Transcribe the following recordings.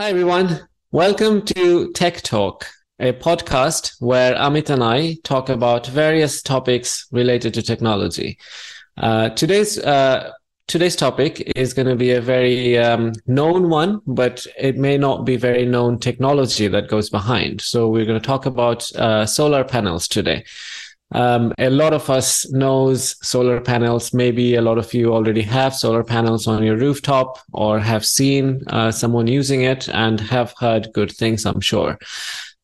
Hi, everyone. Welcome to Tech Talk, a podcast where Amit and I talk about various topics related to technology. Uh, today's uh, today's topic is going to be a very um, known one, but it may not be very known technology that goes behind. So we're going to talk about uh, solar panels today. Um, a lot of us knows solar panels. Maybe a lot of you already have solar panels on your rooftop or have seen uh, someone using it and have heard good things, I'm sure.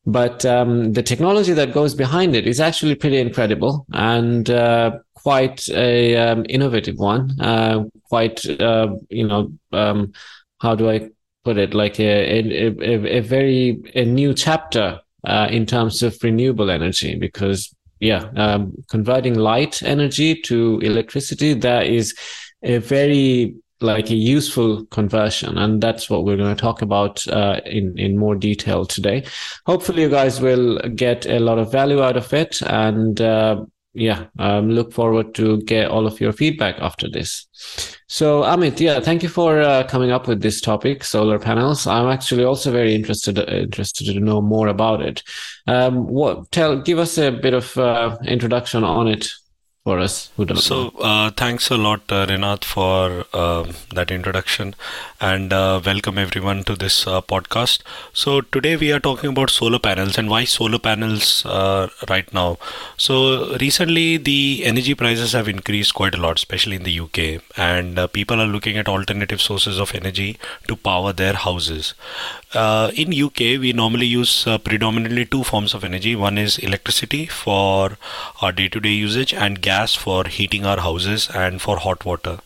But um, the technology that goes behind it is actually pretty incredible and uh, quite a um, innovative one. Uh, quite, uh, you know, um, how do I put it? Like a, a, a, a very a new chapter uh, in terms of renewable energy because yeah, um, converting light energy to electricity, that is a very like a useful conversion and that's what we're going to talk about uh, in in more detail today. Hopefully you guys will get a lot of value out of it and uh, yeah um, look forward to get all of your feedback after this. So amit yeah thank you for uh, coming up with this topic solar panels. I'm actually also very interested interested to know more about it. Um, what tell give us a bit of uh, introduction on it for us who don't so uh, thanks a lot uh, Renat for uh, that introduction. And uh, welcome everyone to this uh, podcast. So today we are talking about solar panels and why solar panels uh, right now. So recently the energy prices have increased quite a lot especially in the UK and people are looking at alternative sources of energy to power their houses. Uh, in UK, we normally use uh, predominantly two forms of energy. One is electricity for our day-to-day usage, and gas for heating our houses and for hot water.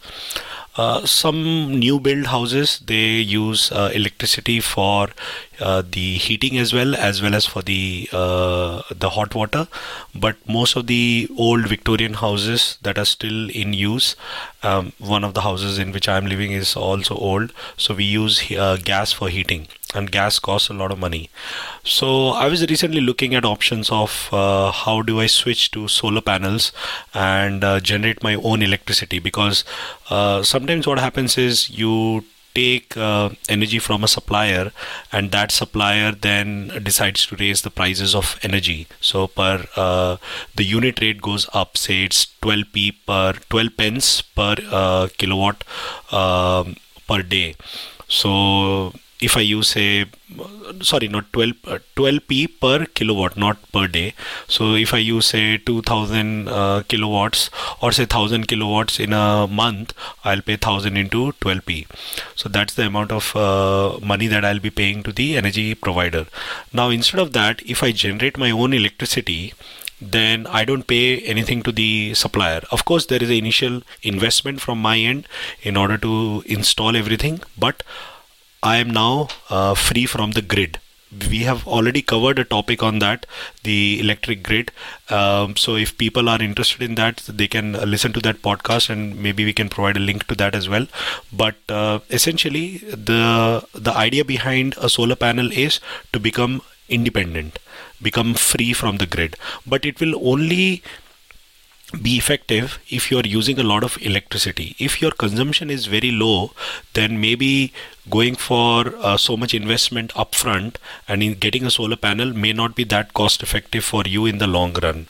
Uh, some new build houses they use uh, electricity for uh, the heating as well as well as for the uh, the hot water but most of the old victorian houses that are still in use um, one of the houses in which i am living is also old. So we use uh, gas for heating and gas costs a lot of money. So i was recently looking at options of uh, how do i switch to solar panels and uh, generate my own electricity? Because uh, sometimes what happens is you take uh, energy from a supplier and that supplier then decides to raise the prices of energy. So per uh, the unit rate goes up say it's 12p per 12 pence per uh, kilowatt um, per day. So if I use a sorry not 12 uh, 12p per kilowatt not per day. So if I use say 2000 uh, kilowatts or say 1000 kilowatts in a month I'll pay 1000 into 12p so that's the amount of uh, money that I'll be paying to the energy provider. Now instead of that if I generate my own electricity then I don't pay anything to the supplier. Of course, there is an initial investment from my end in order to install everything, but I am now uh, free from the grid. We have already covered a topic on that, the electric grid. Um, so if people are interested in that, they can listen to that podcast, and maybe we can provide a link to that as well. But uh, essentially, the the idea behind a solar panel is to become independent, become free from the grid. But it will only be effective if you're using a lot of electricity. If your consumption is very low then maybe going for uh, so much investment upfront and in getting a solar panel may not be that cost effective for you in the long run.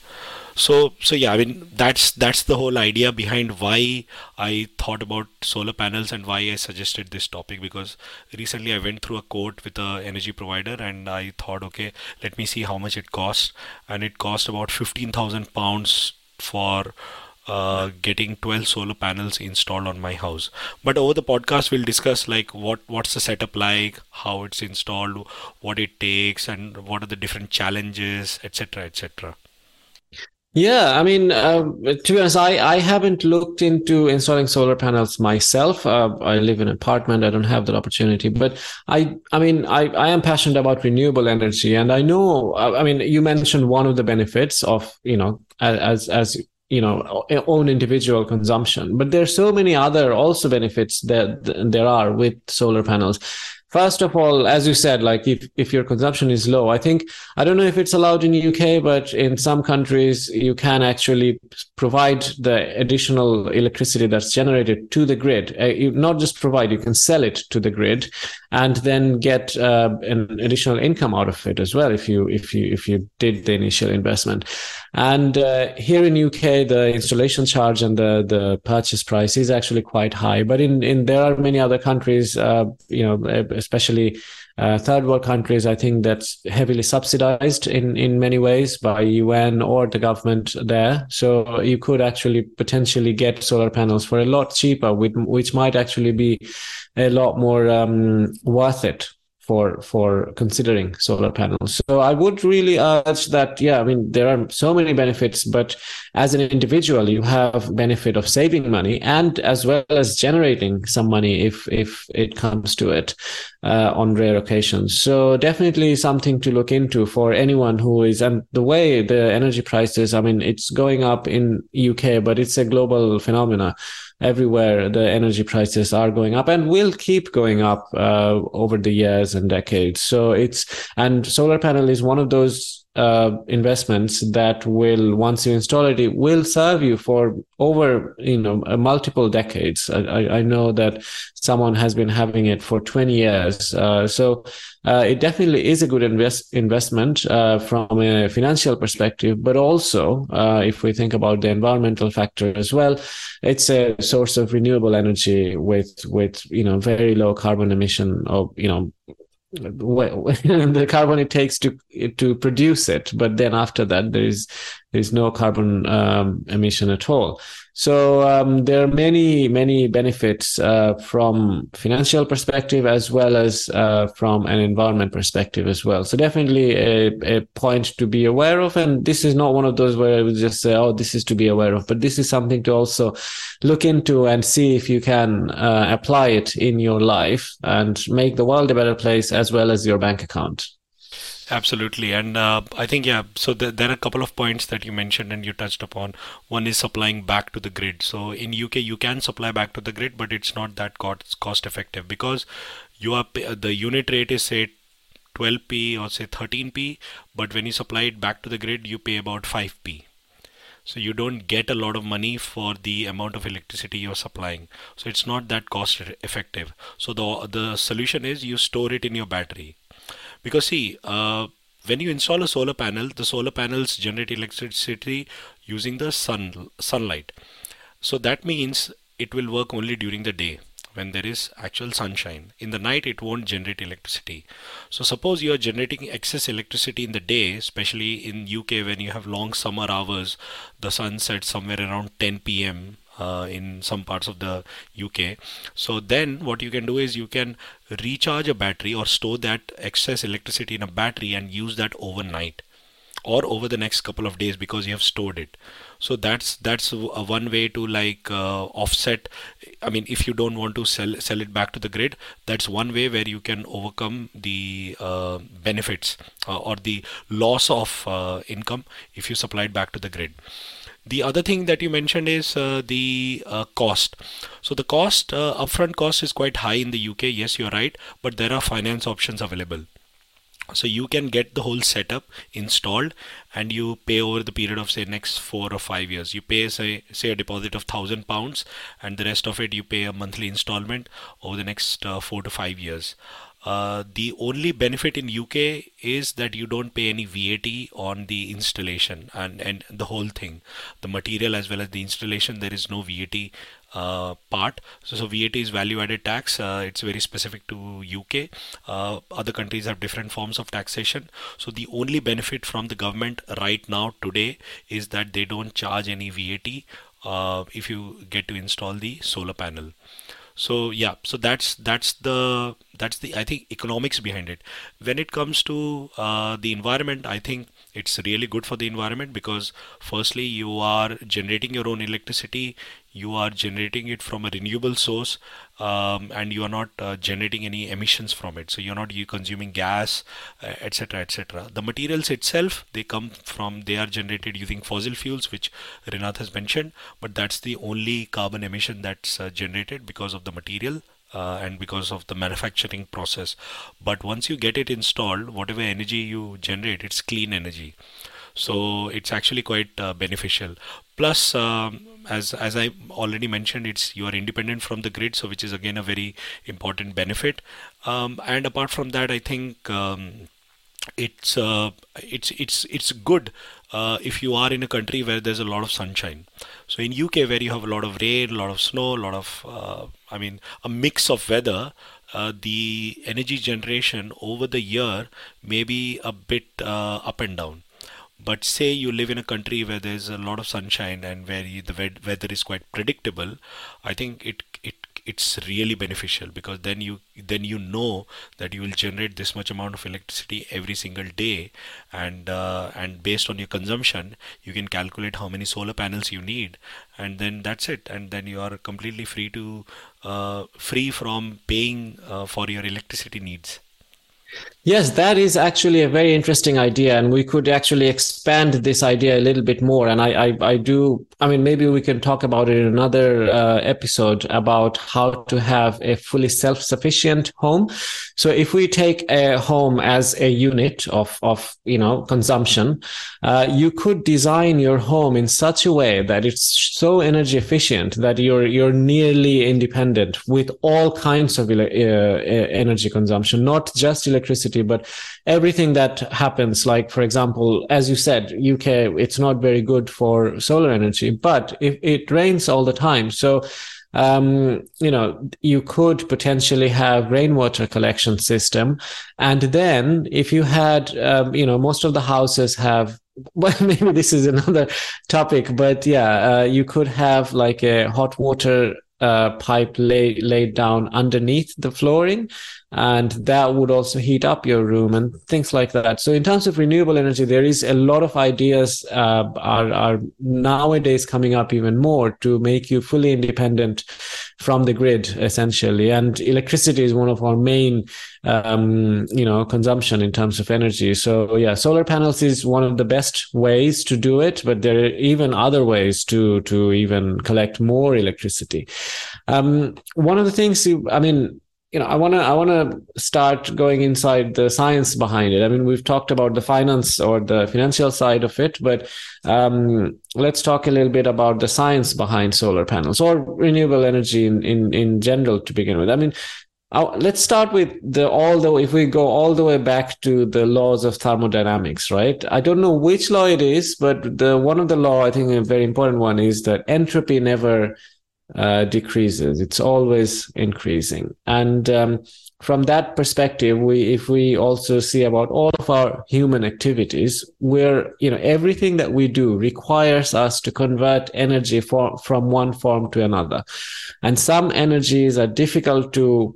So so yeah i mean that's that's the whole idea behind why i thought about solar panels and why i suggested this topic because recently i went through a quote with a energy provider and i thought okay let me see how much it costs. And it cost about 15000 pounds for uh, getting 12 solar panels installed on my house. But over the podcast we'll discuss like what what's the setup like how it's installed what it takes and what are the different challenges etc etc yeah, I mean, uh, to be honest, I, I haven't looked into installing solar panels myself. Uh, I live in an apartment. I don't have that opportunity, but I, I mean, I, I am passionate about renewable energy, and I know. Uh, I mean, you mentioned one of the benefits of you know as as you know own individual consumption, but there's so many other also benefits that there are with solar panels first of all, as you said, like if, if your consumption is low, I think, I don't know if it's allowed in the UK, but in some countries, you can actually provide the additional electricity that's generated to the grid. Uh, you not just provide, you can sell it to the grid and then get uh, an additional income out of it as well if you if you if you did the initial investment and uh, here in UK the installation charge and the the purchase price is actually quite high but in in there are many other countries uh, you know especially uh, third world countries, I think that's heavily subsidized in, in many ways by UN or the government there. So you could actually potentially get solar panels for a lot cheaper, which might actually be a lot more um, worth it for for considering solar panels. So I would really urge that. Yeah, I mean there are so many benefits, but as an individual, you have benefit of saving money and as well as generating some money if if it comes to it uh, on rare occasions. So definitely something to look into for anyone who is. And the way the energy prices, I mean, it's going up in UK, but it's a global phenomena everywhere the energy prices are going up and will keep going up uh, over the years and decades. So it's and solar panel is one of those uh, investments that will once you install it it will serve you for over you know multiple decades. I, I know that someone has been having it for 20 years. Uh, so uh, it definitely is a good invest investment uh, from a financial perspective but also uh, if we think about the environmental factor as well it's a source of renewable energy with with you know very low carbon emission of you know the carbon it takes to to produce it. But then after that there is there's no carbon um, emission at all. So um, there are many many benefits uh, from financial perspective as well as uh, from an environment perspective as well. So definitely a, a point to be aware of. And this is not one of those where I would just say, oh, this is to be aware of, but this is something to also look into and see if you can uh, apply it in your life and make the world a better place as well as your bank account. Absolutely. And uh, I think, yeah, so the, there are a couple of points that you mentioned and you touched upon. One is supplying back to the grid. So in UK, you can supply back to the grid, but it's not that cost, cost effective because you are the unit rate is say 12p or say 13p, but when you supply it back to the grid, you pay about 5p. So you don't get a lot of money for the amount of electricity you're supplying. So it's not that cost effective. So the the solution is you store it in your battery because see, uh, when you install a solar panel, the solar panels generate electricity using the sun sunlight. So that means it will work only during the day when there is actual sunshine. In the night, it won't generate electricity. So suppose you are generating excess electricity in the day, especially in UK when you have long summer hours, the sun sets somewhere around 10 p.m uh, in some parts of the UK. So then what you can do is you can recharge a battery or store that excess electricity in a battery and use that overnight or over the next couple of days because you have stored it. So that's that's one way to like uh, offset. I mean if you don't want to sell sell it back to the grid that's one way where you can overcome the uh, benefits uh, or the loss of uh, income if you supply it back to the grid the other thing that you mentioned is uh, the uh, cost. So the cost, uh, upfront cost is quite high in the UK. Yes, you're right, but there are finance options available. So you can get the whole setup installed and you pay over the period of say next four or five years. You pay say say a deposit of thousand pounds and the rest of it you pay a monthly installment over the next uh, four to five years. Uh, the only benefit in UK is that you don't pay any VAT on the installation and, and the whole thing, the material as well as the installation. There is no VAT uh, part. So, so VAT is value added tax. Uh, it's very specific to UK. Uh, other countries have different forms of taxation. So the only benefit from the government right now today is that they don't charge any VAT uh, if you get to install the solar panel so yeah so that's that's the that's the i think economics behind it. When it comes to uh, the environment i think it's really good for the environment because firstly you are generating your own electricity you are generating it from a renewable source um, and you are not uh, generating any emissions from it so you're not you consuming gas etc uh, etc et the materials itself they come from they are generated using fossil fuels which Rinath has mentioned but that's the only carbon emission that's uh, generated because of the material uh, and because of the manufacturing process. But once you get it installed, whatever energy you generate, it's clean energy. So it's actually quite uh, beneficial. Plus, um, as as I already mentioned, it's you are independent from the grid, so which is again a very important benefit. Um, and apart from that, I think. Um, it's uh, it's it's it's good uh, if you are in a country where there's a lot of sunshine. So in UK where you have a lot of rain, a lot of snow, a lot of uh, I mean a mix of weather, uh, the energy generation over the year may be a bit uh, up and down. But say you live in a country where there's a lot of sunshine and where the weather is quite predictable, I think it it it's really beneficial because then you then you know that you will generate this much amount of electricity every single day. And uh, and based on your consumption you can calculate how many solar panels you need. And then that's it. And then you are completely free to uh, free from paying uh, for your electricity needs Yes, that is actually a very interesting idea, and we could actually expand this idea a little bit more. And I, I, I do. I mean, maybe we can talk about it in another uh, episode about how to have a fully self-sufficient home. So, if we take a home as a unit of, of you know, consumption, uh, you could design your home in such a way that it's so energy efficient that you're you're nearly independent with all kinds of uh, energy consumption, not just electricity but everything that happens, like for example, as you said, UK, it's not very good for solar energy, but if it rains all the time, so um, you know, you could potentially have rainwater collection system. And then if you had, um, you know, most of the houses have, well, maybe this is another topic, but yeah, uh, you could have like a hot water uh, pipe lay, laid down underneath the flooring and that would also heat up your room and things like that. So in terms of renewable energy there is a lot of ideas uh, are, are nowadays coming up even more to make you fully independent from the grid essentially. And electricity is one of our main um, you know consumption in terms of energy. So yeah solar panels is one of the best ways to do it but there are even other ways to to even collect more electricity. Um, one of the things i mean you know, I want to I want to start going inside the science behind it. I mean, we've talked about the finance or the financial side of it, but um, let's talk a little bit about the science behind solar panels or renewable energy in in, in general to begin with. I mean, uh, let's start with the the if we go all the way back to the laws of thermodynamics, right? I don't know which law it is, but the one of the law I think a very important one is that entropy never uh, decreases. It's always increasing. And um, from that perspective, we, if we also see about all of our human activities, where, you know, everything that we do requires us to convert energy for, from one form to another. And some energies are difficult to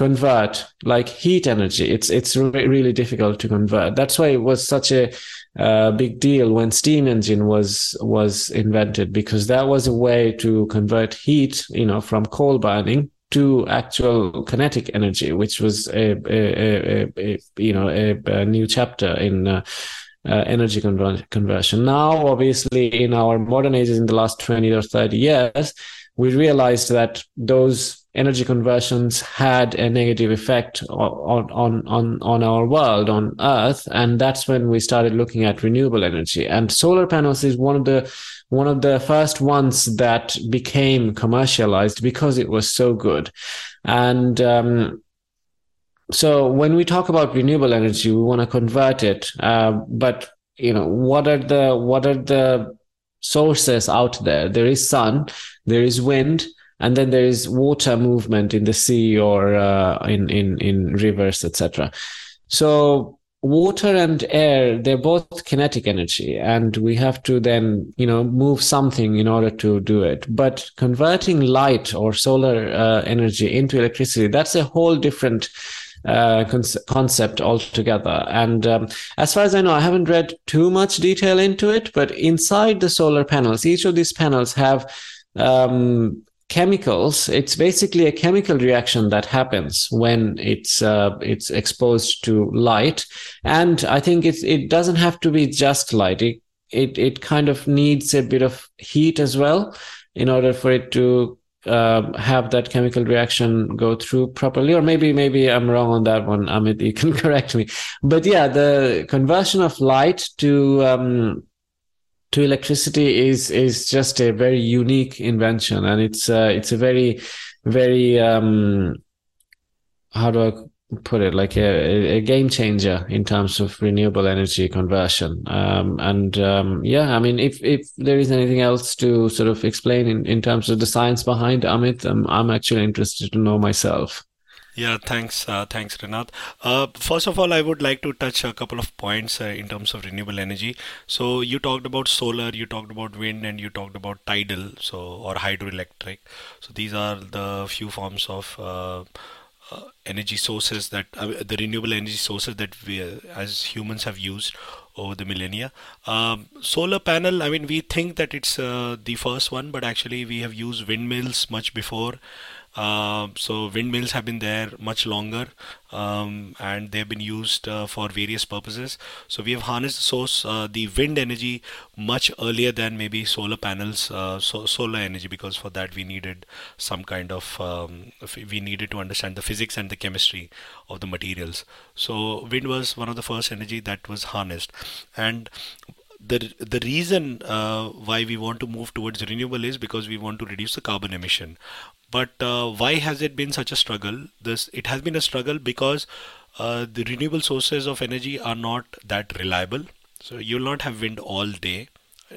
convert like heat energy. It's it's re- really difficult to convert. That's why it was such a uh, big deal when steam engine was was invented because that was a way to convert heat you know from coal burning to actual kinetic energy which was a, a, a, a you know a, new chapter in uh, uh, energy conver- conversion. Now obviously in our modern ages in the last 20 or 30 years we realized that those energy conversions had a negative effect on, on, on, on our world, on Earth. And that's when we started looking at renewable energy. And solar panels is one of the, one of the first ones that became commercialized because it was so good. And, um, so when we talk about renewable energy, we want to convert it. Uh, but you know, what are the what are the sources out there? There is sun, there is wind, and then there is water movement in the sea or uh, in in in rivers etc so water and air they're both kinetic energy and we have to then you know move something in order to do it but converting light or solar uh, energy into electricity that's a whole different uh, con- concept altogether. And um, as far as I know, I haven't read too much detail into it, but inside the solar panels, each of these panels have um, chemicals. It's basically a chemical reaction that happens when it's uh, it's exposed to light. And i think it's it doesn't have to be just light. It, it it kind of needs a bit of heat as well in order for it to uh, have that chemical reaction go through properly or maybe maybe i'm wrong on that one. Amit you can correct me. But yeah the conversion of light to um, to electricity is is just a very unique invention. And it's uh, it's a very very um, how do i put it like a, a game changer in terms of renewable energy conversion um, and um, yeah i mean if if there is anything else to sort of explain in, in terms of the science behind amit um, i'm actually interested to know myself yeah, thanks, uh, thanks, Rinath. Uh, first of all, I would like to touch a couple of points uh, in terms of renewable energy. So you talked about solar, you talked about wind, and you talked about tidal, so or hydroelectric. So these are the few forms of uh, energy sources that uh, the renewable energy sources that we uh, as humans have used over the millennia. Um, solar panel, I mean, we think that it's uh, the first one, but actually we have used windmills much before. Uh, so windmills have been there much longer um, and they've been used uh, for various purposes. So we have harnessed the source, uh, the wind energy much earlier than maybe solar panels, uh, so solar energy, because for that we needed some kind of, um, we needed to understand the physics and the chemistry of the materials. So wind was one of the first energy that was harnessed. And the the reason uh, why we want to move towards renewable is because we want to reduce the carbon emission but uh, why has it been such a struggle? This it has been a struggle because uh, the renewable sources of energy are not that reliable. So you'll not have wind all day,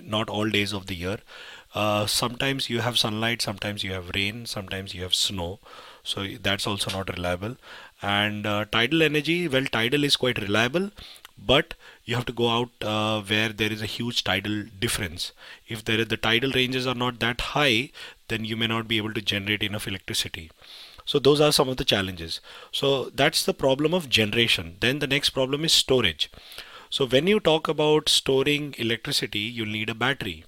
not all days of the year. Uh, sometimes you have sunlight, sometimes you have rain, sometimes you have snow. So that's also not reliable. And uh, tidal energy, well, tidal is quite reliable, but you have to go out uh, where there is a huge tidal difference. If there is, the tidal ranges are not that high, then you may not be able to generate enough electricity. So those are some of the challenges. So that's the problem of generation. Then the next problem is storage. So when you talk about storing electricity, you'll need a battery.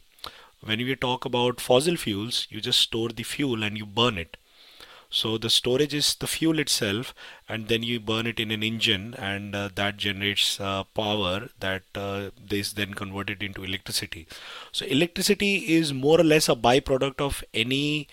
When you talk about fossil fuels, you just store the fuel and you burn it. So the storage is the fuel itself, and then you burn it in an engine, and uh, that generates uh, power that uh, then converted into electricity. So electricity is more or less a byproduct of any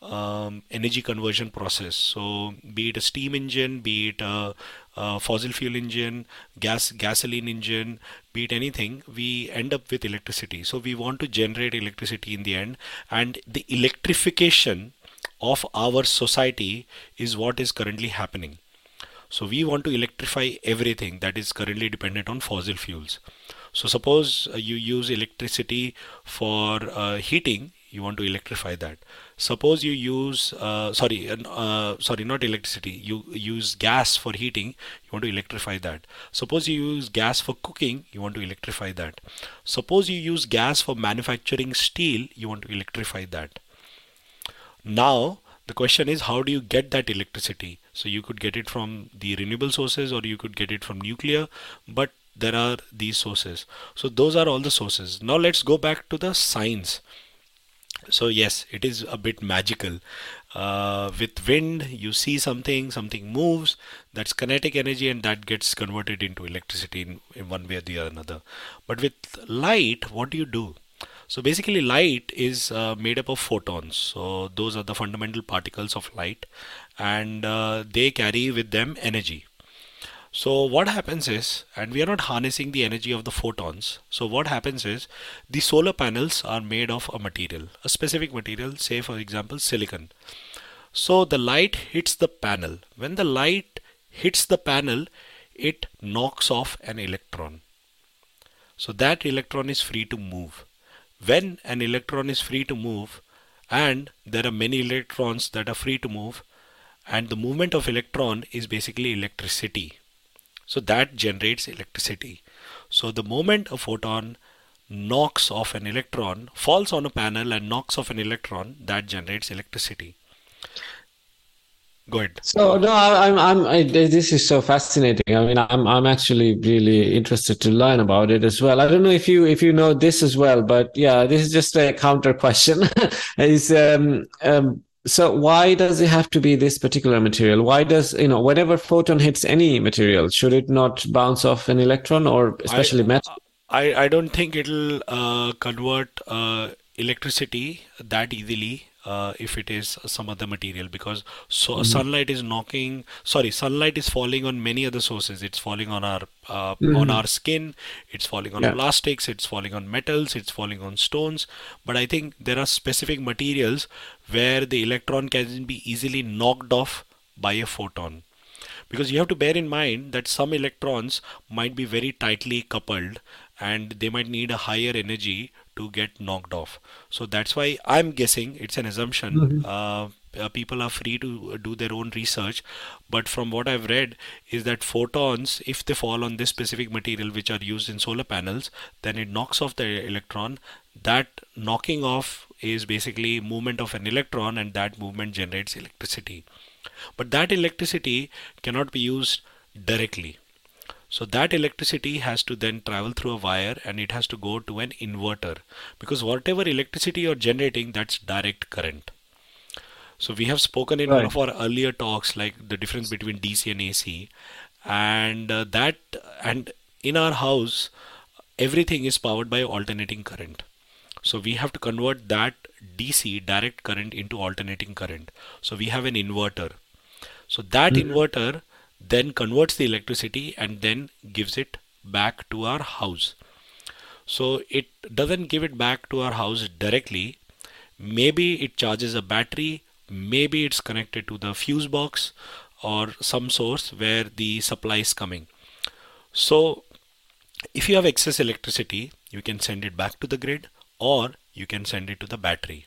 um, energy conversion process. So be it a steam engine, be it a, a, fossil fuel engine, gas gasoline engine, be it anything, we end up with electricity. So we want to generate electricity in the end, and the electrification of our society is what is currently happening. So we want to electrify everything that is currently dependent on fossil fuels. So suppose uh, you use electricity for uh, heating, you want to electrify that. Suppose you use, uh, sorry, uh, sorry, not electricity. You use gas for heating, you want to electrify that. Suppose you use gas for cooking, you want to electrify that. Suppose you use gas for manufacturing steel, you want to electrify that. Now, the question is how do you get that electricity? So you could get it from the renewable sources or you could get it from nuclear, but there are these sources. So those are all the sources. Now let's go back to the science. So yes, it is a bit magical. Uh, with wind, you see something, something moves, that's kinetic energy and that gets converted into electricity in, in one way or the other. But with light, what do you do? So basically light is uh, made up of photons. So those are the fundamental particles of light and uh, they carry with them energy. So what happens is, and we are not harnessing the energy of the photons. So what happens is the solar panels are made of a material, a specific material, say for example silicon. So the light hits the panel. When the light hits the panel, it knocks off an electron. So that electron is free to move when an electron is free to move and there are many electrons that are free to move and the movement of electron is basically electricity. So that generates electricity. So the moment a photon knocks off an electron falls on a panel and knocks off an electron that generates electricity go ahead. So no i'm i'm I, this is so fascinating. I mean i'm i'm actually really interested to learn about it as well. I don't know if you if you know this as well but yeah this is just a counter question. Is um um so why does it have to be this particular material? Why does you know whenever photon hits any material should it not bounce off an electron or especially I, metal? I i don't think it'll uh, convert uh, electricity that easily uh, if it is some other material because so mm-hmm. sunlight is knocking sorry sunlight is falling on many other sources it's falling on our uh, mm-hmm. on our skin it's falling on yeah. plastics it's falling on metals it's falling on stones but i think there are specific materials where the electron can be easily knocked off by a photon because you have to bear in mind that some electrons might be very tightly coupled and they might need a higher energy to get knocked off so that's why i'm guessing it's an assumption mm-hmm. uh, uh, people are free to do their own research but from what i've read is that photons if they fall on this specific material which are used in solar panels then it knocks off the electron that knocking off is basically movement of an electron and that movement generates electricity but that electricity cannot be used directly. So that electricity has to then travel through a wire and it has to go to an inverter because whatever electricity you're generating, that's direct current. So we have spoken in right. one of our earlier talks like the difference between DC and AC, and uh, that and in our house everything is powered by alternating current. So we have to convert that DC direct current into alternating current. So we have an inverter. So that mm-hmm. inverter then converts the electricity and then gives it back to our house. So it doesn't give it back to our house directly. Maybe it charges a battery, maybe it's connected to the fuse box or some source where the supply is coming. So if you have excess electricity, you can send it back to the grid or you can send it to the battery.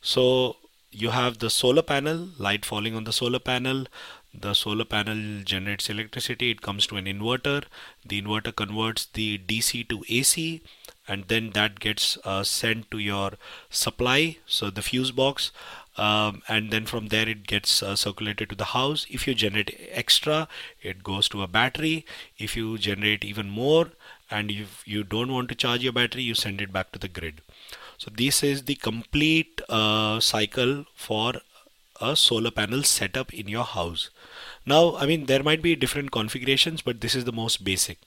So you have the solar panel, light falling on the solar panel. The solar panel generates electricity. It comes to an inverter. The inverter converts the DC to AC and then that gets uh, sent to your supply so the fuse box um, and then from there it gets uh, circulated to the house if you generate extra it goes to a battery if you generate even more and if you don't want to charge your battery you send it back to the grid so this is the complete uh, cycle for a solar panel setup in your house. Now, I mean, there might be different configurations, but this is the most basic.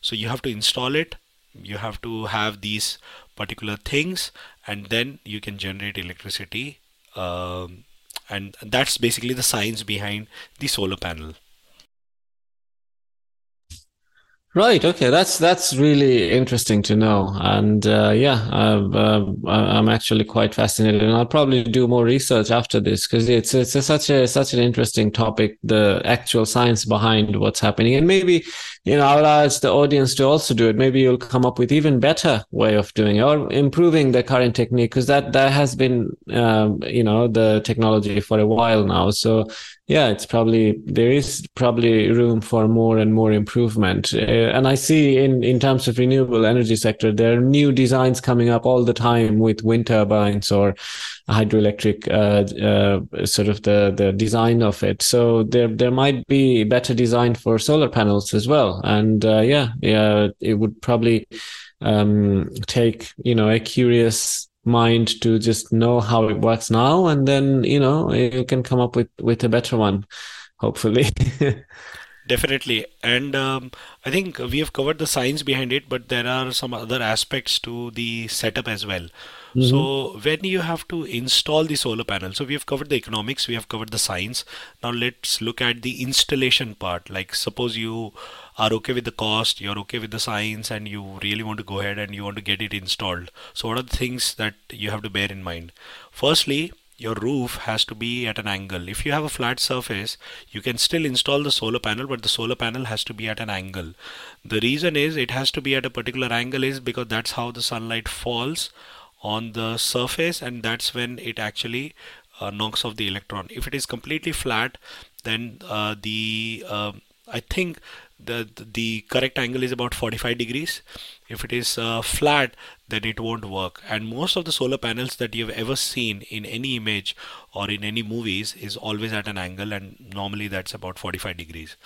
So you have to install it. You have to have these particular things, and then you can generate electricity. Um, and that's basically the science behind the solar panel. Right. Okay. That's that's really interesting to know, and uh, yeah, uh, I'm actually quite fascinated, and I'll probably do more research after this because it's it's a, such a such an interesting topic, the actual science behind what's happening, and maybe you know I'll ask the audience to also do it. Maybe you'll come up with even better way of doing it or improving the current technique because that that has been um, you know the technology for a while now. So yeah, it's probably there is probably room for more and more improvement. Uh, and I see in in terms of renewable energy sector, there are new designs coming up all the time with wind turbines or hydroelectric uh, uh, sort of the the design of it. So there there might be better design for solar panels as well. And uh, yeah, yeah, it would probably um, take you know a curious mind to just know how it works now and then you know you can come up with with a better one hopefully. Definitely. And um, i think we have covered the science behind it but there are some other aspects to the setup as well mm-hmm. so when you have to install the solar panel so we have covered the economics we have covered the science now let's look at the installation part like suppose you are okay with the cost, you're okay with the science, and you really want to go ahead and you want to get it installed. So, what are the things that you have to bear in mind? Firstly, your roof has to be at an angle. If you have a flat surface, you can still install the solar panel, but the solar panel has to be at an angle. The reason is it has to be at a particular angle is because that's how the sunlight falls on the surface, and that's when it actually uh, knocks off the electron. If it is completely flat, then uh, the uh, I think the the correct angle is about 45 degrees. If it is uh, flat then it won't work. And most of the solar panels that you have ever seen in any image or in any movies is always at an angle and normally that's about 45 degrees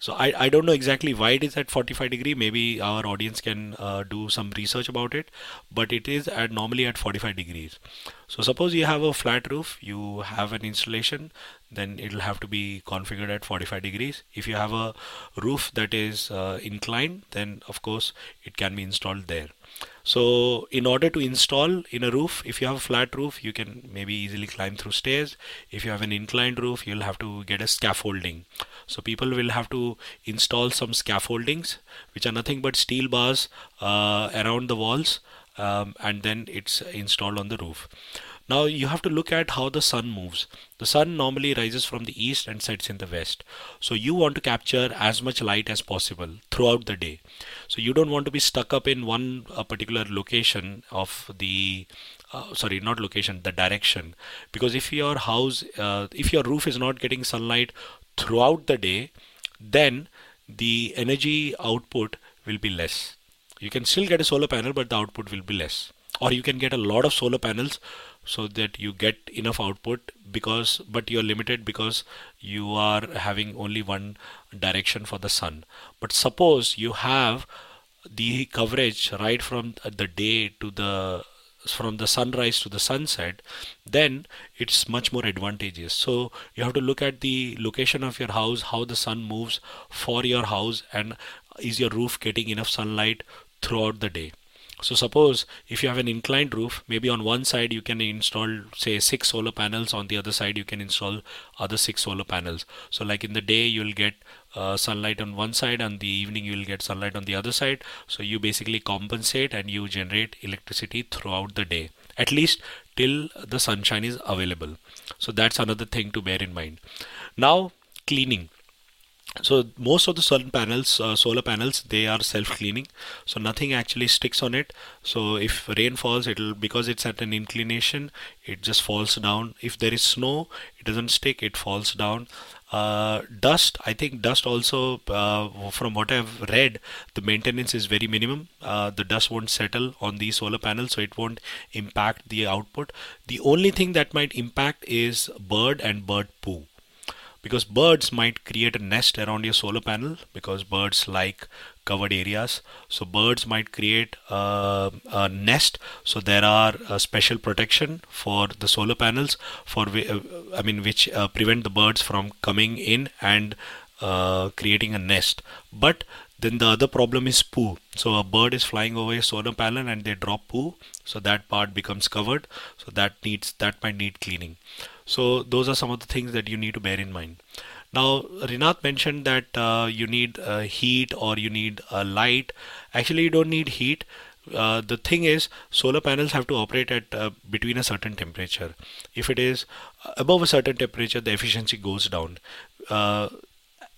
so I, I don't know exactly why it is at 45 degree. Maybe our audience can uh, do some research about it, but it is at normally at 45 degrees. So suppose you have a flat roof, you have an installation, then it'll have to be configured at 45 degrees. If you have a roof that is uh, inclined, then of course it can be installed there. So in order to install in a roof, if you have a flat roof, you can maybe easily climb through stairs. If you have an inclined roof, you'll have to get a scaffolding. So people will have to install some scaffoldings, which are nothing but steel bars uh, around the walls, um, and then it's installed on the roof. Now you have to look at how the sun moves. The sun normally rises from the east and sets in the west. So you want to capture as much light as possible throughout the day. So you don't want to be stuck up in one particular location of the uh, sorry not location the direction because if your house uh, if your roof is not getting sunlight throughout the day then the energy output will be less. You can still get a solar panel but the output will be less. Or you can get a lot of solar panels so that you get enough output because but you're limited because you are having only one direction for the sun. But suppose you have the coverage right from the day to the from the sunrise to the sunset then it's much more advantageous. So you have to look at the location of your house how the sun moves for your house and is your roof getting enough sunlight throughout the day so suppose if you have an inclined roof, maybe on one side you can install say six solar panels, on the other side you can install other six solar panels. So like in the day you'll get uh, sunlight on one side and the evening you will get sunlight on the other side. So you basically compensate and you generate electricity throughout the day, at least till the sunshine is available. So that's another thing to bear in mind. Now cleaning so most of the solar panels uh, solar panels they are self cleaning so nothing actually sticks on it. So if rain falls it'll because it's at an inclination it just falls down. If there is snow it doesn't stick it falls down. Uh, dust i think dust also uh, from what i've read the maintenance is very minimum. Uh, the dust won't settle on the solar panel so it won't impact the output. The only thing that might impact is bird and bird poo because birds might create a nest around your solar panel because birds like covered areas. So birds might create a, a nest. So there are a special protection for the solar panels for uh, i mean which uh, prevent the birds from coming in and uh, creating a nest. But then the other problem is poo. So a bird is flying over a solar panel and they drop poo. So that part becomes covered. So that needs that might need cleaning so those are some of the things that you need to bear in mind. Now, Rinath mentioned that uh, you need uh, heat or you need a light. Actually, you don't need heat. Uh, the thing is, solar panels have to operate at uh, between a certain temperature. If it is above a certain temperature, the efficiency goes down. Uh,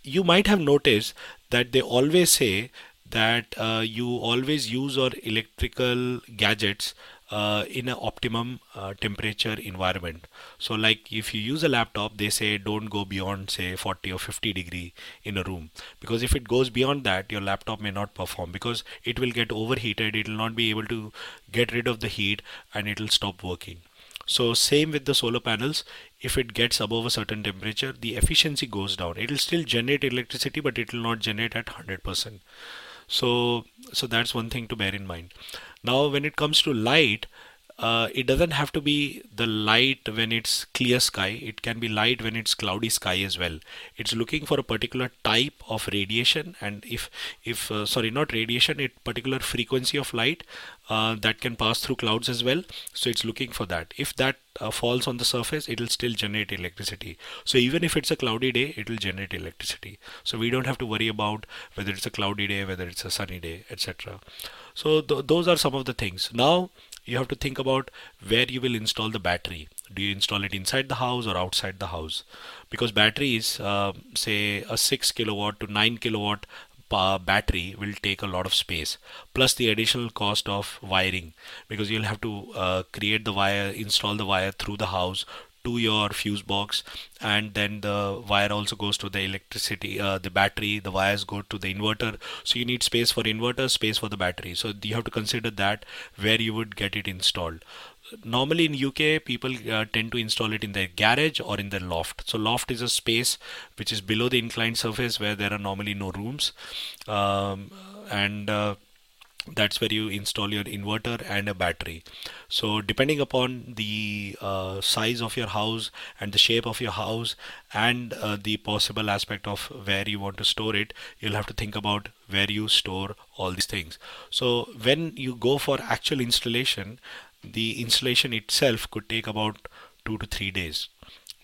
you might have noticed that they always say that uh, you always use your electrical gadgets uh, in an optimum uh, temperature environment. So like if you use a laptop they say don't go beyond say 40 or 50 degree in a room. Because if it goes beyond that your laptop may not perform because it will get overheated it will not be able to get rid of the heat and it will stop working. So same with the solar panels. If it gets above a certain temperature the efficiency goes down. It will still generate electricity but it will not generate at 100% so so that's one thing to bear in mind. Now, when it comes to light, uh, it doesn't have to be the light when it's clear sky. It can be light when it's cloudy sky as well. It's looking for a particular type of radiation. And if if uh, sorry not radiation it particular frequency of light uh, that can pass through clouds as well. So it's looking for that. If that uh, falls on the surface it will still generate electricity. So even if it's a cloudy day it will generate electricity. So we don't have to worry about whether it's a cloudy day whether it's a sunny day etc so th- those are some of the things. Now you have to think about where you will install the battery. Do you install it inside the house or outside the house? Because batteries uh, say a 6 kilowatt to 9 kilowatt battery will take a lot of space plus the additional cost of wiring because you'll have to uh, create the wire install the wire through the house to your fuse box and then the wire also goes to the electricity uh, the battery the wires go to the inverter. So you need space for inverter space for the battery. So you have to consider that where you would get it installed normally in UK people uh, tend to install it in their garage or in their loft. So loft is a space which is below the inclined surface where there are normally no rooms. Um, and uh, that's where you install your inverter and a battery. So depending upon the uh, size of your house and the shape of your house and uh, the possible aspect of where you want to store it you'll have to think about where you store all these things. So when you go for actual installation the installation itself could take about 2 to 3 days.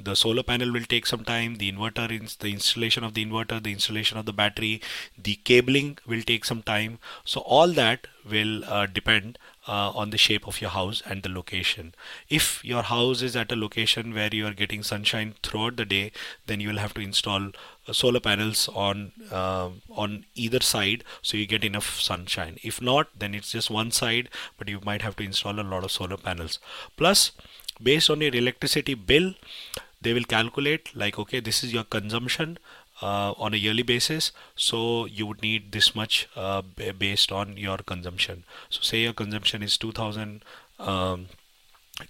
The solar panel will take some time the inverter the installation of the inverter the installation of the battery the cabling will take some time. So all that will uh, depend uh, on the shape of your house and the location. If your house is at a location where you are getting sunshine throughout the day then you will have to install solar panels on uh, on either side so you get enough sunshine. If not then it's just one side but you might have to install a lot of solar panels. Plus based on your electricity bill they will calculate like okay this is your consumption uh, on a yearly basis so you would need this much uh, based on your consumption. So say your consumption is 2000 um,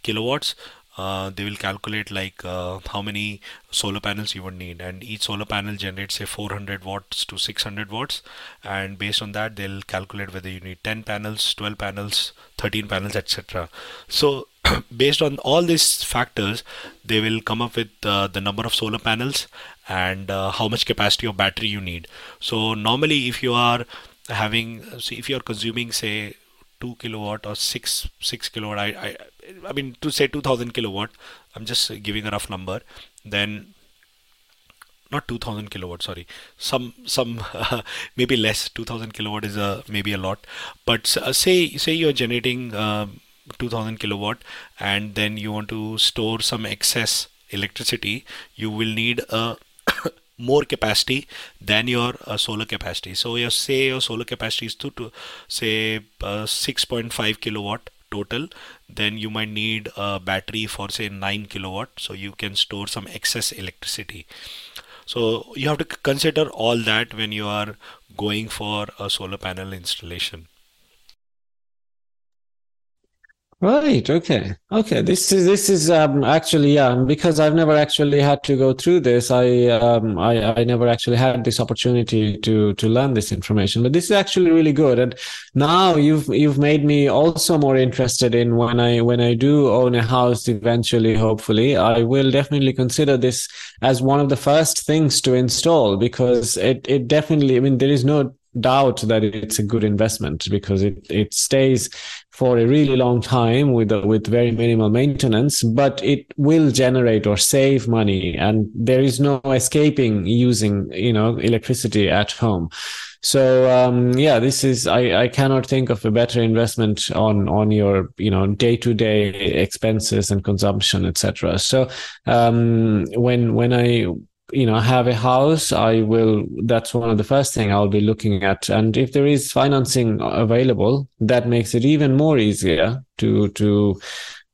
kilowatts uh, they will calculate like uh, how many solar panels you would need. And each solar panel generates say 400 watts to 600 watts. And based on that they'll calculate whether you need 10 panels 12 panels 13 panels etc so based on all these factors they will come up with uh, the number of solar panels and uh, how much capacity of battery you need. So normally if you are having if you are consuming say 2 kilowatt or 6 6 kilowatt I, I I mean to say 2000 kilowatt I'm just giving a rough number. Then not 2000 kilowatt sorry. Some some uh, maybe less. 2000 kilowatt is a maybe a lot. But uh, say say you're generating uh, 2000 kilowatt and then you want to store some excess electricity you will need a more capacity than your uh, solar capacity. So your say your solar capacity is to, to say uh, 6.5 kilowatt total then you might need a battery for say 9 kilowatt so you can store some excess electricity. So you have to consider all that when you are going for a solar panel installation Right. Okay. Okay. This is this is um, actually yeah because I've never actually had to go through this. I um I I never actually had this opportunity to to learn this information. But this is actually really good. And now you've you've made me also more interested in when I when I do own a house eventually. Hopefully, I will definitely consider this as one of the first things to install because it it definitely. I mean, there is no doubt that it's a good investment because it, it stays for a really long time with with very minimal maintenance but it will generate or save money and there is no escaping using you know electricity at home. So um, yeah this is I, I cannot think of a better investment on on your you know day-to-day expenses and consumption etc so um, when when i you know have a house i will that's one of the first thing i'll be looking at. And if there is financing available that makes it even more easier to to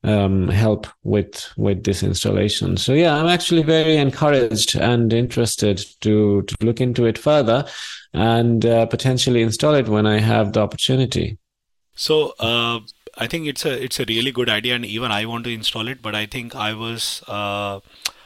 um, help with with this installation. So yeah i'm actually very encouraged and interested to to look into it further and uh, potentially install it when i have the opportunity. So uh, i think it's a it's a really good idea and even i want to install it but i think i was uh,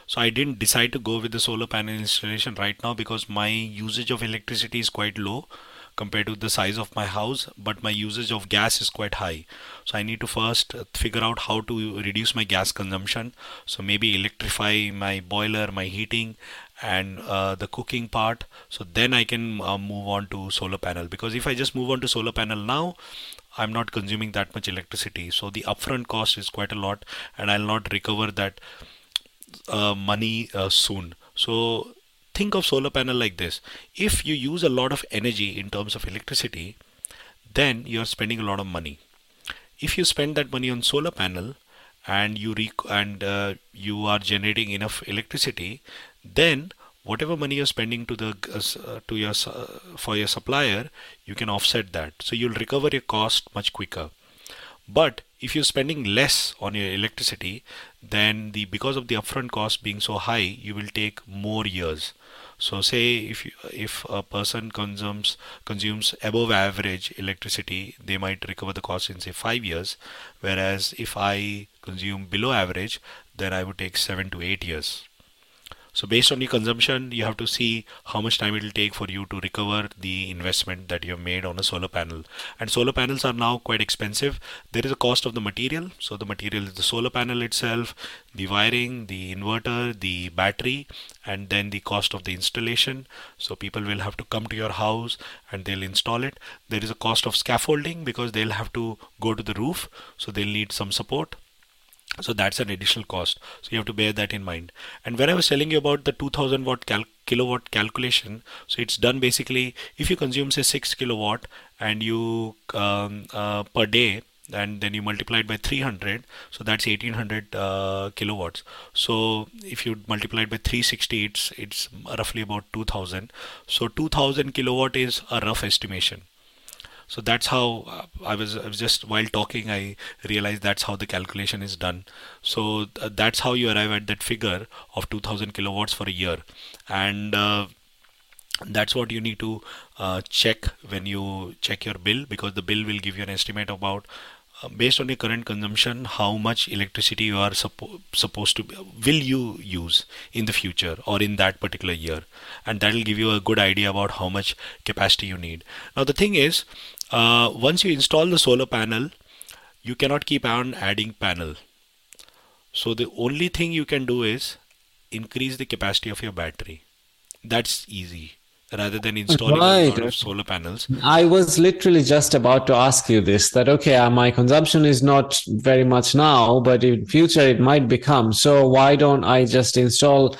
so I didn't decide to go with the solar panel installation right now because my usage of electricity is quite low compared to the size of my house but my usage of gas is quite high. So i need to first figure out how to reduce my gas consumption. So maybe electrify my boiler my heating and uh, the cooking part. So then i can uh, move on to solar panel. Because if i just move on to solar panel now i'm not consuming that much electricity. So the upfront cost is quite a lot and i'll not recover that uh, money uh, soon. So think of solar panel like this. If you use a lot of energy in terms of electricity, then you're spending a lot of money. If you spend that money on solar panel and you rec- and uh, you are generating enough electricity, then whatever money you're spending to the uh, to your uh, for your supplier, you can offset that. So you'll recover your cost much quicker. But if you're spending less on your electricity, then the because of the upfront cost being so high, you will take more years. So say if you, if a person consumes consumes above average electricity, they might recover the cost in say five years, whereas if I consume below average, then I would take seven to eight years. So based on your consumption, you have to see how much time it will take for you to recover the investment that you have made on a solar panel. And solar panels are now quite expensive. There is a cost of the material. So the material is the solar panel itself, the wiring, the inverter, the battery, and then the cost of the installation. So people will have to come to your house and they'll install it. There is a cost of scaffolding because they'll have to go to the roof. So they'll need some support so that's an additional cost. So you have to bear that in mind. And when i was telling you about the 2000 watt cal- kilowatt calculation so it's done basically if you consume say 6 kilowatt and you um, uh, per day and then you multiply it by 300 so that's 1800 uh, kilowatts. So if you multiply it by 360 it's it's roughly about 2000 so 2000 kilowatt is a rough estimation so that's how uh, I was, I was just while talking, I realized that's how the calculation is done. So uh, that's how you arrive at that figure of 2000 kilowatts for a year. And uh, that's what you need to uh, check when you check your bill because the bill will give you an estimate about uh, based on your current consumption how much electricity you are suppo- supposed to will you use in the future or in that particular year and that will give you a good idea about how much capacity you need now the thing is uh, once you install the solar panel you cannot keep on adding panel so the only thing you can do is increase the capacity of your battery that's easy rather than installing right. a lot of solar panels. I was literally just about to ask you this that okay, uh, my consumption is not very much now, but in future it might become. So why don't I just install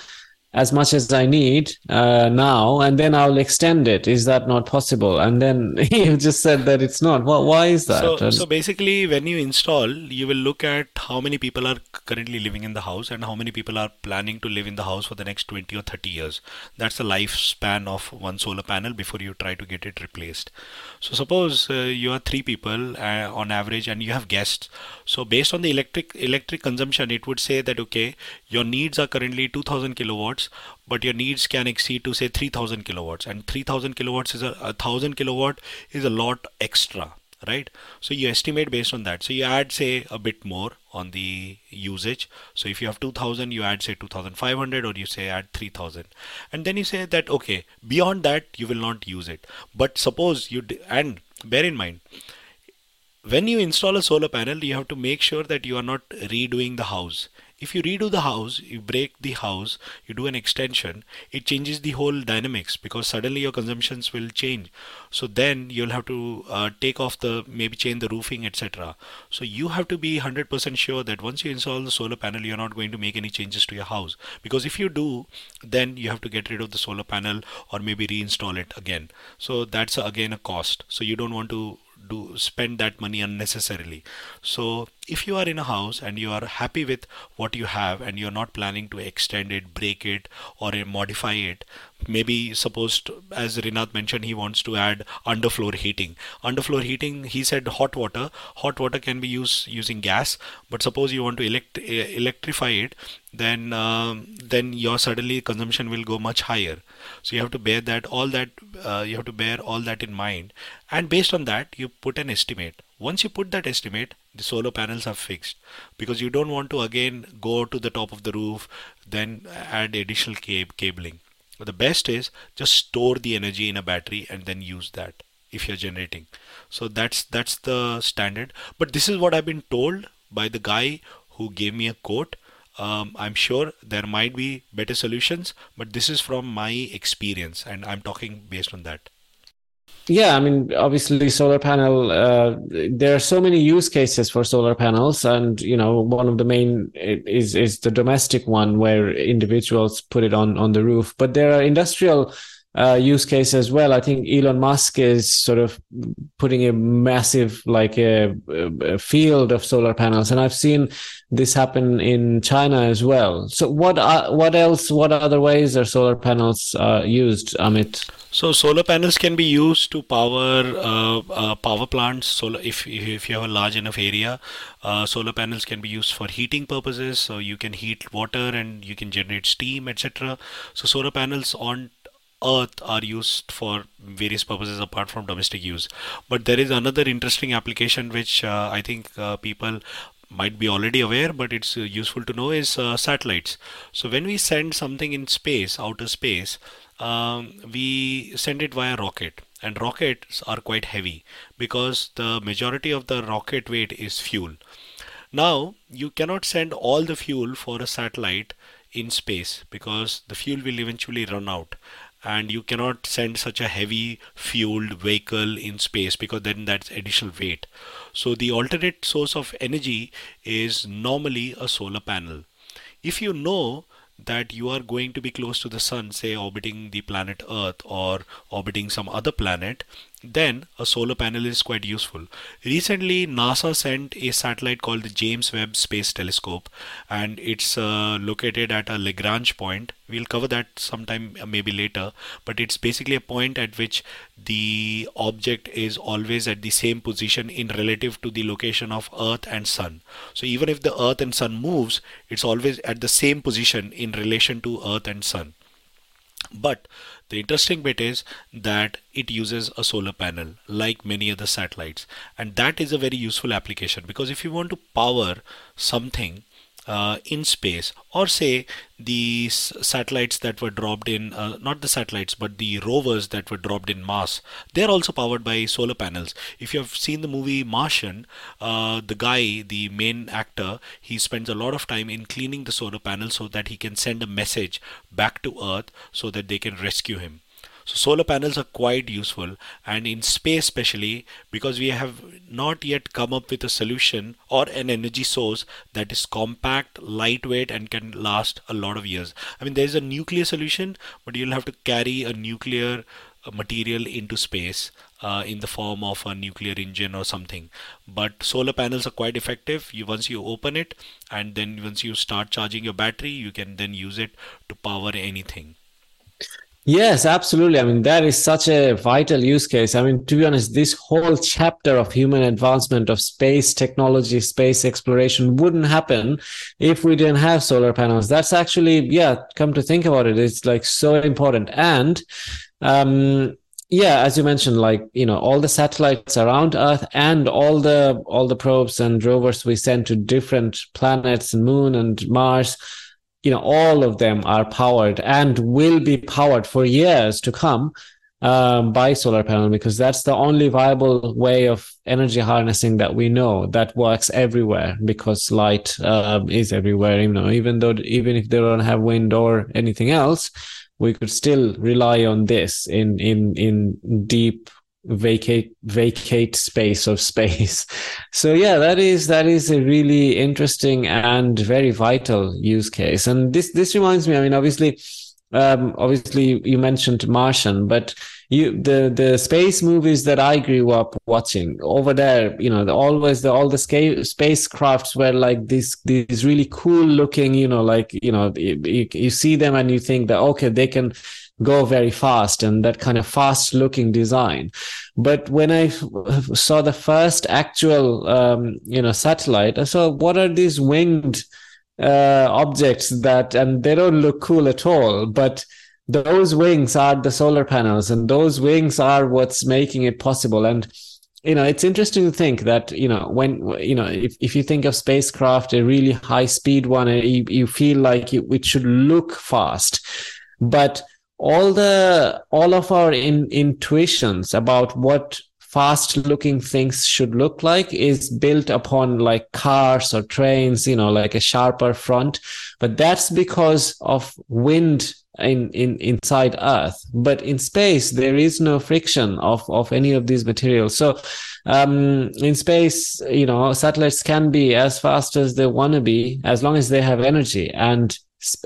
as much as I need uh, now, and then I'll extend it. Is that not possible? And then you just said that it's not. Well, why is that? So, so basically, when you install, you will look at how many people are currently living in the house and how many people are planning to live in the house for the next 20 or 30 years. That's the lifespan of one solar panel before you try to get it replaced. So suppose uh, you are three people uh, on average, and you have guests. So based on the electric electric consumption, it would say that okay, your needs are currently 2,000 kilowatts kilowatts but your needs can exceed to say 3000 kilowatts. And 3000 kilowatts is a, a thousand kilowatt is a lot extra right? So you estimate based on that. So you add say a bit more on the usage. So if you have 2000 you add say 2500 or you say add 3000 and then you say that okay beyond that you will not use it. But suppose you and bear in mind when you install a solar panel you have to make sure that you are not redoing the house if you redo the house you break the house you do an extension it changes the whole dynamics because suddenly your consumptions will change. So then you'll have to uh, take off the maybe change the roofing etc so you have to be 100% sure that once you install the solar panel you're not going to make any changes to your house. Because if you do then you have to get rid of the solar panel or maybe reinstall it again. So that's again a cost. So you don't want to do spend that money unnecessarily. So if you are in a house and you are happy with what you have and you're not planning to extend it break it or modify it maybe supposed as Rinath mentioned he wants to add underfloor heating. Underfloor heating he said hot water. Hot water can be used using gas but suppose you want to elect electrify it then um, then your suddenly consumption will go much higher. So you have to bear that all that uh, you have to bear all that in mind. And based on that you put an estimate. Once you put that estimate the solar panels are fixed. Because you don't want to again go to the top of the roof then add additional cab- cabling but the best is just store the energy in a battery and then use that if you're generating. So that's that's the standard. But this is what I've been told by the guy who gave me a quote. Um, I'm sure there might be better solutions, but this is from my experience, and I'm talking based on that yeah i mean obviously solar panel uh, there are so many use cases for solar panels and you know one of the main is is the domestic one where individuals put it on on the roof. But there are industrial uh, use case as well. I think Elon Musk is sort of putting a massive like a, a, field of solar panels, and I've seen this happen in China as well. So what are, what else? What other ways are solar panels uh, used, Amit? So solar panels can be used to power uh, uh, power plants. Solar, if if you have a large enough area, uh, solar panels can be used for heating purposes. So you can heat water and you can generate steam, etc. So solar panels on earth are used for various purposes apart from domestic use but there is another interesting application which uh, i think uh, people might be already aware, but it's uh, useful to know is uh, satellites. So when we send something in space, outer space, um, we send it via rocket and rockets are quite heavy because the majority of the rocket weight is fuel. Now you cannot send all the fuel for a satellite in space because the fuel will eventually run out and you cannot send such a heavy fueled vehicle in space because then that's additional weight. So the alternate source of energy is normally a solar panel. If you know that you are going to be close to the sun say orbiting the planet earth or orbiting some other planet then a solar panel is quite useful. Recently, NASA sent a satellite called the James Webb Space Telescope, and it's uh, located at a Lagrange point. We'll cover that sometime, uh, maybe later, but it's basically a point at which the object is always at the same position in relative to the location of Earth and Sun. So even if the Earth and Sun moves, it's always at the same position in relation to Earth and Sun. But the interesting bit is that it uses a solar panel like many other satellites. And that is a very useful application because if you want to power something uh, in space. Or say the satellites that were dropped in uh, not the satellites but the rovers that were dropped in mars they're also powered by solar panels. If you have seen the movie martian uh, the guy the main actor he spends a lot of time in cleaning the solar panel so that he can send a message back to earth so that they can rescue him so solar panels are quite useful and in space especially because we have not yet come up with a solution or an energy source that is compact, lightweight and can last a lot of years. I mean there's a nuclear solution but you'll have to carry a nuclear uh, material into space uh, in the form of a nuclear engine or something. But solar panels are quite effective. You once you open it and then once you start charging your battery you can then use it to power anything Yes, absolutely. I mean, that is such a vital use case. I mean, to be honest, this whole chapter of human advancement of space technology, space exploration wouldn't happen if we didn't have solar panels. That's actually, yeah, come to think about it, it's like so important. And, um, yeah, as you mentioned, like, you know, all the satellites around Earth and all the, all the probes and rovers we send to different planets and moon and Mars, you know all of them are powered and will be powered for years to come um, by solar panel because that's the only viable way of energy harnessing that we know that works everywhere because light uh, is everywhere you know. Even though even if they don't have wind or anything else we could still rely on this in in in deep vacate vacate space of space. So yeah that is that is a really interesting and very vital use case. And this this reminds me i mean obviously um obviously you mentioned martian but you the the space movies that i grew up watching over there you know the, always the all the scale spacecrafts were like these these really cool looking you know like you know you, you see them and you think that okay they can go very fast and that kind of fast looking design. But when I saw the first actual, um, you know, satellite, I saw what are these winged uh, objects that, and they don't look cool at all, but those wings are the solar panels and those wings are what's making it possible. And, you know, it's interesting to think that, you know, when, you know, if, if you think of spacecraft, a really high speed one, you, you feel like it, it should look fast, but all the all of our in, intuitions about what fast looking things should look like is built upon like cars or trains you know like a sharper front. But that's because of wind in, in inside earth. But in space there is no friction of of any of these materials. So um in space you know satellites can be as fast as they want to be as long as they have energy. And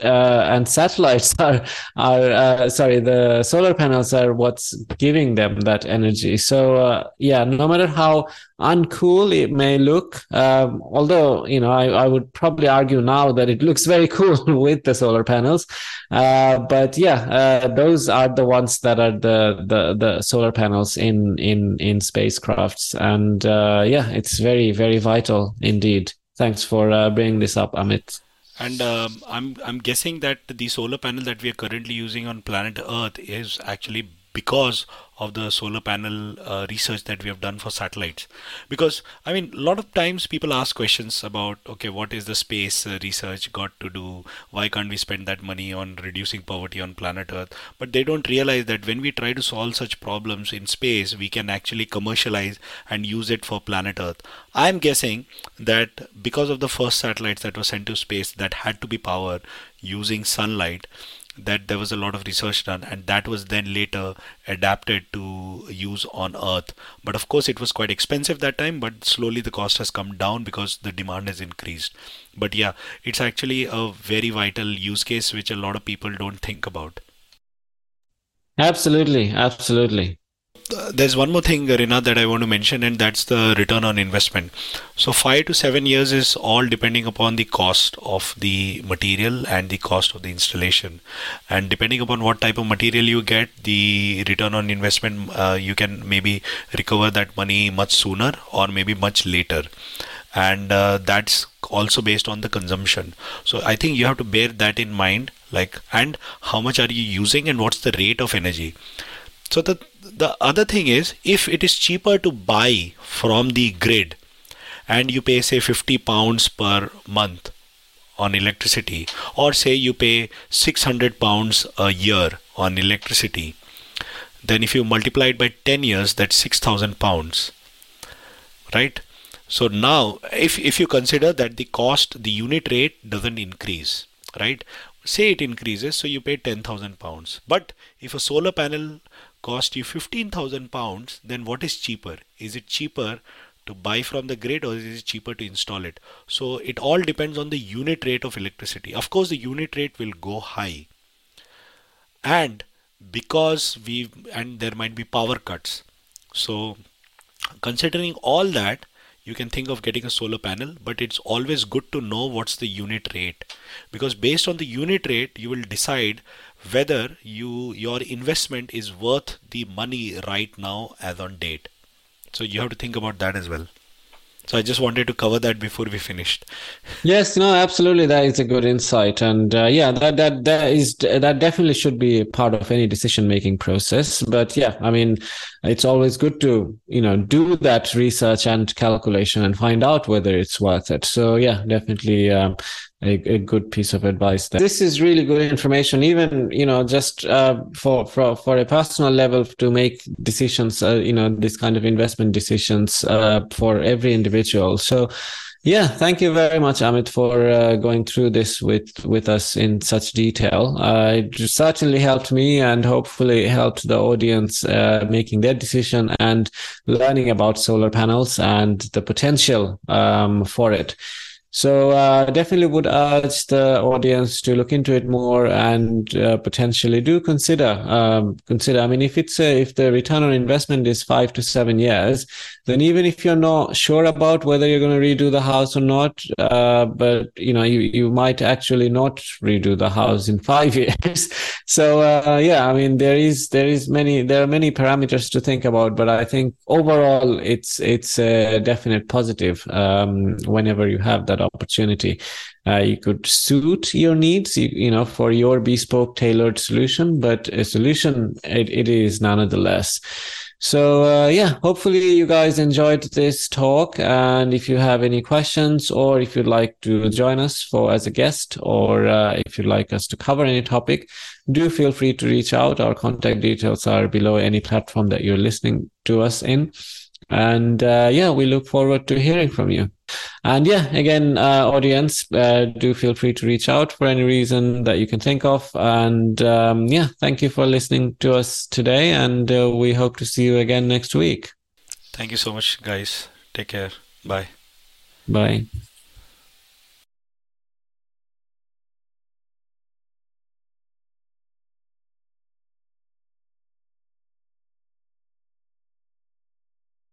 uh, and satellites are are uh, sorry the solar panels are what's giving them that energy. So uh, yeah no matter how uncool it may look um, although you know I, I would probably argue now that it looks very cool with the solar panels uh, but yeah uh, those are the ones that are the the, the solar panels in in in spacecrafts. And uh, yeah it's very very vital indeed. Thanks for bringing this up amit and um, I'm I'm guessing that the solar panel that we are currently using on planet Earth is actually because of the solar panel uh, research that we have done for satellites. Because i mean a lot of times people ask questions about okay what is the space uh, research got to do? Why can't we spend that money on reducing poverty on planet earth? But they don't realize that when we try to solve such problems in space we can actually commercialize and use it for planet earth. I'm guessing that because of the first satellites that were sent to space that had to be powered using sunlight that there was a lot of research done and that was then later adapted to use on earth. But of course it was quite expensive that time but slowly the cost has come down because the demand has increased. But yeah it's actually a very vital use case which a lot of people don't think about. Absolutely absolutely there's one more thing, Rina, that I want to mention, and that's the return on investment. So, five to seven years is all depending upon the cost of the material and the cost of the installation. And depending upon what type of material you get, the return on investment, uh, you can maybe recover that money much sooner or maybe much later. And uh, that's also based on the consumption. So, I think you have to bear that in mind, like, and how much are you using and what's the rate of energy. So the the other thing is if it is cheaper to buy from the grid and you pay say 50 pounds per month on electricity or say you pay 600 pounds a year on electricity then if you multiply it by 10 years that's 6000 pounds. Right? So now if if you consider that the cost the unit rate doesn't increase right? Say it increases so you pay 10000 pounds. But if a solar panel cost you 15,000 pounds, then what is cheaper? Is it cheaper to buy from the grid or is it cheaper to install it? So it all depends on the unit rate of electricity. Of course, the unit rate will go high. And because we and there might be power cuts. So considering all that, you can think of getting a solar panel, but it's always good to know what's the unit rate because based on the unit rate, you will decide whether you your investment is worth the money right now as on date. So you have to think about that as well. So i just wanted to cover that before we finished. Yes no absolutely. That is a good insight. And uh, yeah that that that is that definitely should be part of any decision making process. But yeah i mean it's always good to you know do that research and calculation and find out whether it's worth it. So yeah definitely um, a, a, good piece of advice there. This is really good information, even you know, just uh, for for for a personal level to make decisions. Uh, you know, this kind of investment decisions uh, for every individual. So. Yeah, thank you very much, Amit, for uh, going through this with with us in such detail. Uh, it certainly helped me, and hopefully helped the audience uh, making their decision and learning about solar panels and the potential um, for it. So uh, definitely would urge the audience to look into it more and uh, potentially do consider um, consider. I mean, if it's a, if the return on investment is five to seven years, then even if you're not sure about whether you're going to redo the house or not, uh, but you know you you might actually not redo the house in five years. so uh, yeah, I mean there is there is many there are many parameters to think about, but I think overall it's it's a definite positive um, whenever you have that opportunity. Uh, you could suit your needs, you, you, know, for your bespoke tailored solution, but a solution it, it is nonetheless. So uh, yeah, hopefully you guys enjoyed this talk. And if you have any questions, or if you'd like to join us for as a guest, or uh, if you'd like us to cover any topic, do feel free to reach out. Our contact details are below any platform that you're listening to us in. And uh, yeah, we look forward to hearing from you. And yeah, again, uh, audience, uh, do feel free to reach out for any reason that you can think of. And um, yeah, thank you for listening to us today. And uh, we hope to see you again next week. Thank you so much, guys. Take care. Bye. Bye.